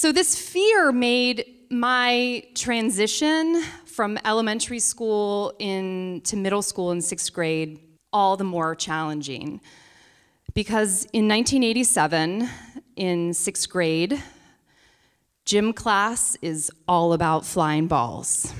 So, this fear made my transition from elementary school into middle school in sixth grade all the more challenging. Because in 1987, in sixth grade, gym class is all about flying balls.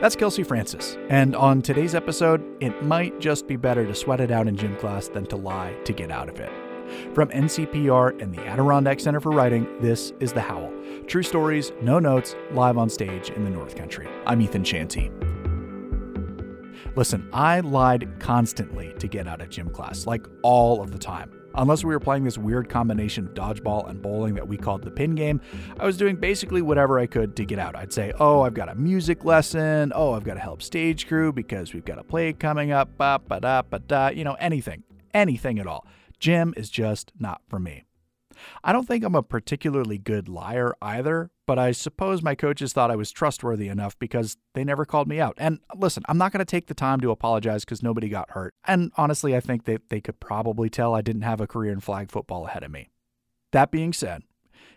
That's Kelsey Francis. And on today's episode, it might just be better to sweat it out in gym class than to lie to get out of it. From NCPR and the Adirondack Center for Writing, this is The Howl. True stories, no notes, live on stage in the North Country. I'm Ethan Shanty. Listen, I lied constantly to get out of gym class, like all of the time. Unless we were playing this weird combination of dodgeball and bowling that we called the pin game, I was doing basically whatever I could to get out. I'd say, oh, I've got a music lesson. Oh, I've got to help stage crew because we've got a play coming up. Ba, ba, da, ba, da. You know, anything, anything at all. Gym is just not for me. I don't think I'm a particularly good liar either, but I suppose my coaches thought I was trustworthy enough because they never called me out. And listen, I'm not going to take the time to apologize because nobody got hurt. And honestly, I think that they could probably tell I didn't have a career in flag football ahead of me. That being said,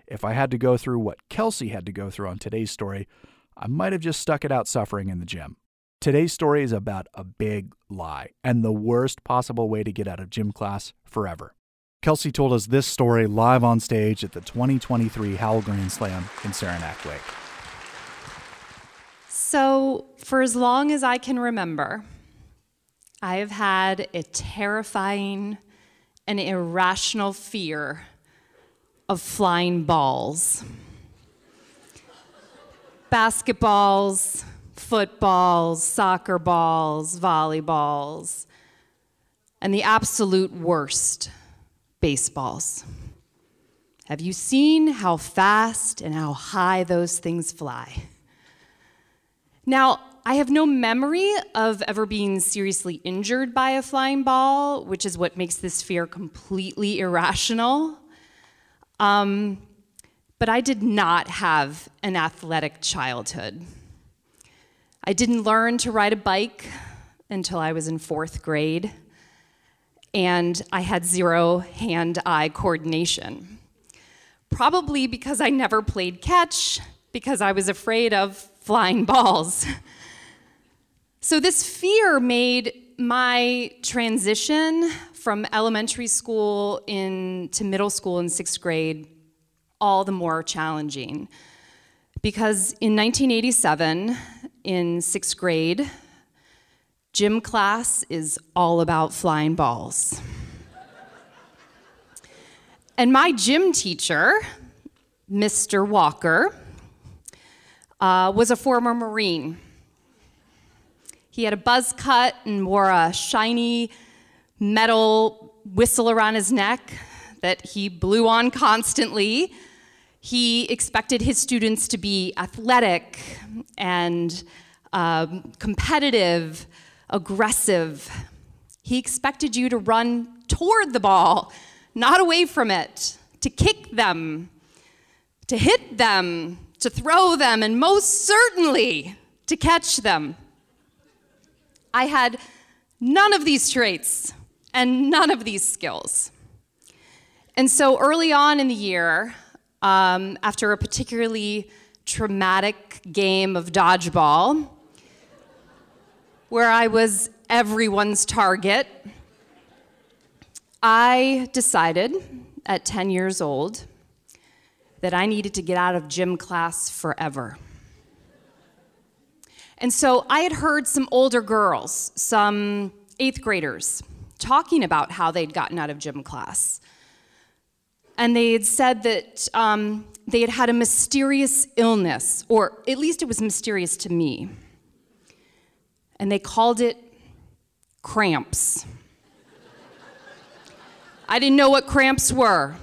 if I had to go through what Kelsey had to go through on today's story, I might have just stuck it out suffering in the gym. Today's story is about a big lie and the worst possible way to get out of gym class forever. Kelsey told us this story live on stage at the 2023 Howl Grand Slam in Saranac Lake. So, for as long as I can remember, I have had a terrifying and irrational fear of flying balls. Basketballs, footballs, soccer balls, volleyballs, and the absolute worst, baseballs. Have you seen how fast and how high those things fly? Now, I have no memory of ever being seriously injured by a flying ball, which is what makes this fear completely irrational. Um, but I did not have an athletic childhood. I didn't learn to ride a bike until I was in fourth grade, and I had zero hand eye coordination. Probably because I never played catch, because I was afraid of flying balls. so, this fear made my transition from elementary school into middle school in sixth grade all the more challenging. Because in 1987, in sixth grade, gym class is all about flying balls. and my gym teacher, Mr. Walker, uh, was a former Marine. He had a buzz cut and wore a shiny metal whistle around his neck that he blew on constantly he expected his students to be athletic and um, competitive, aggressive. He expected you to run toward the ball, not away from it, to kick them, to hit them, to throw them, and most certainly to catch them. I had none of these traits and none of these skills. And so early on in the year, um, after a particularly traumatic game of dodgeball where I was everyone's target. I decided at 10 years old that I needed to get out of gym class forever. And so I had heard some older girls, some eighth graders, talking about how they'd gotten out of gym class and they had said that um, they had had a mysterious illness, or at least it was mysterious to me. And they called it cramps. I didn't know what cramps were,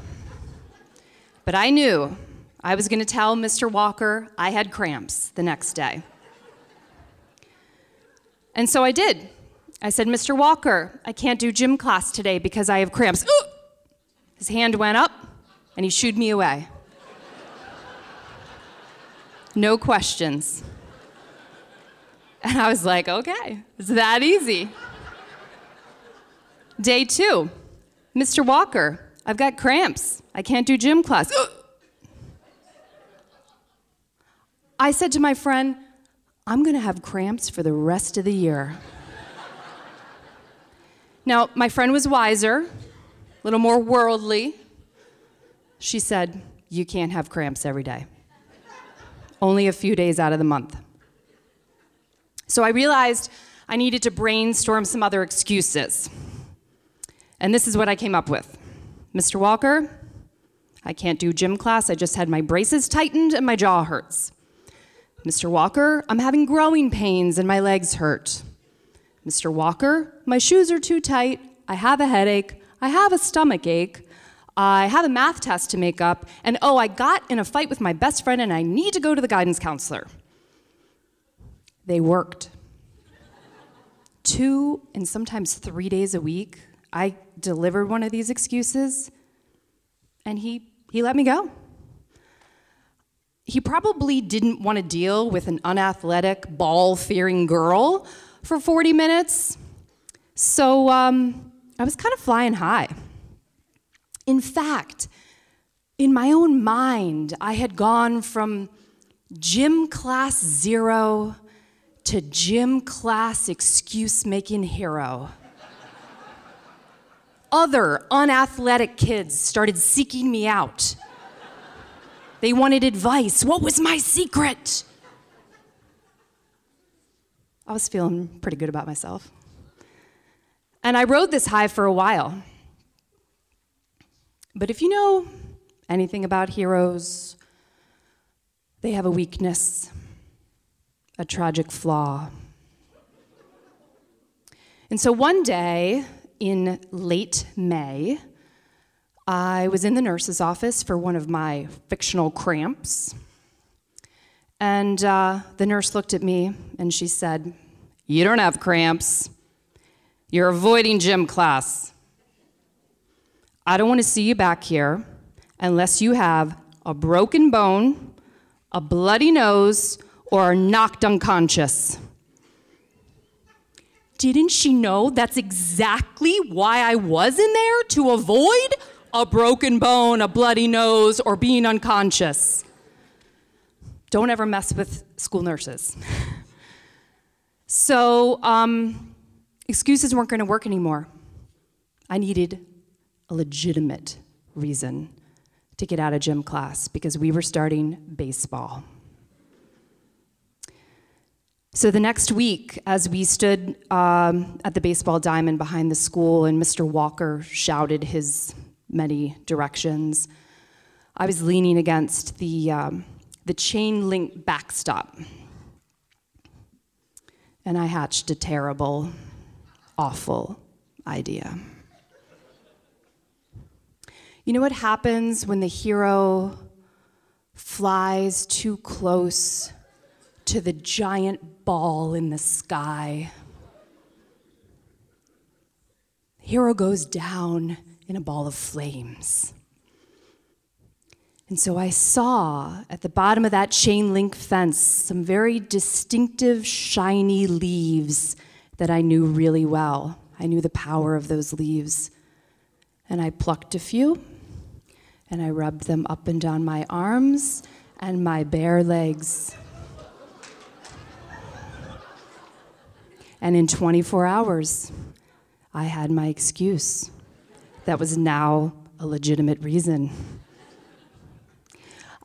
but I knew I was going to tell Mr. Walker I had cramps the next day. And so I did. I said, Mr. Walker, I can't do gym class today because I have cramps. Ooh! His hand went up and he shooed me away. No questions. And I was like, okay, it's that easy. Day two, Mr. Walker, I've got cramps. I can't do gym class. I said to my friend, I'm going to have cramps for the rest of the year. now, my friend was wiser, a little more worldly. She said, You can't have cramps every day, only a few days out of the month. So I realized I needed to brainstorm some other excuses. And this is what I came up with Mr. Walker, I can't do gym class. I just had my braces tightened and my jaw hurts. Mr. Walker, I'm having growing pains and my legs hurt. Mr. Walker, my shoes are too tight. I have a headache. I have a stomach ache. I have a math test to make up. And oh, I got in a fight with my best friend and I need to go to the guidance counselor. They worked. Two and sometimes three days a week, I delivered one of these excuses and he, he let me go. He probably didn't want to deal with an unathletic, ball fearing girl for 40 minutes. So um, I was kind of flying high. In fact, in my own mind, I had gone from gym class zero to gym class excuse making hero other unathletic kids started seeking me out. They wanted advice. What was my secret? I was feeling pretty good about myself. And I rode this high for a while. But if you know anything about heroes, they have a weakness, a tragic flaw. And so one day, in late May, I was in the nurse's office for one of my fictional cramps. And uh, the nurse looked at me and she said, You don't have cramps. You're avoiding gym class. I don't want to see you back here unless you have a broken bone, a bloody nose, or are knocked unconscious. Didn't she know that's exactly why I was in there? To avoid a broken bone, a bloody nose, or being unconscious. Don't ever mess with school nurses. so, um, excuses weren't going to work anymore. I needed a legitimate reason to get out of gym class because we were starting baseball. So the next week, as we stood um, at the baseball diamond behind the school and Mr. Walker shouted his many directions, I was leaning against the, um, the chain link backstop. And I hatched a terrible, awful idea. You know what happens when the hero flies too close to the giant ball in the sky. The hero goes down in a ball of flames. And so I saw at the bottom of that chain link fence some very distinctive, shiny leaves that I knew really well. I knew the power of those leaves. And I plucked a few and I rubbed them up and down my arms and my bare legs. And in 24 hours, I had my excuse. That was now a legitimate reason.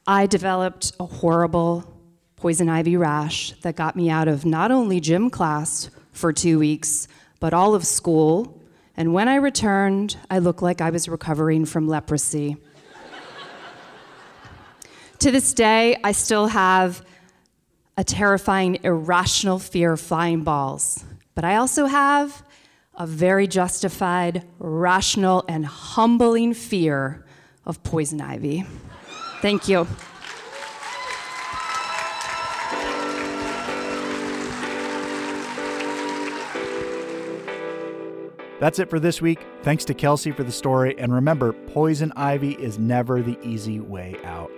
I developed a horrible poison ivy rash that got me out of not only gym class for two weeks, but all of school. And when I returned, I looked like I was recovering from leprosy. to this day, I still have a terrifying, irrational fear of flying balls. But I also have a very justified, rational, and humbling fear of poison ivy. Thank you. That's it for this week. Thanks to Kelsey for the story. And remember, poison ivy is never the easy way out.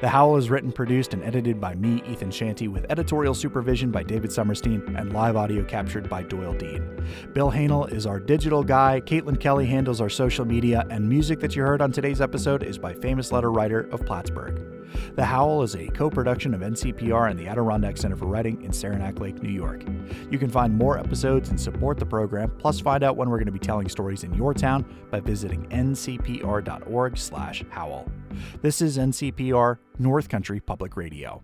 The Howl is written, produced, and edited by me, Ethan Shanty, with editorial supervision by David Sommerstein and live audio captured by Doyle Dean. Bill Hanel is our digital guy, Caitlin Kelly handles our social media, and music that you heard on today's episode is by famous letter writer of Plattsburgh. The Howl is a co production of NCPR and the Adirondack Center for Writing in Saranac Lake, New York. You can find more episodes and support the program, plus find out when we're going to be telling stories in your town by visiting ncpr.org/howl. This is NCPR North Country Public Radio.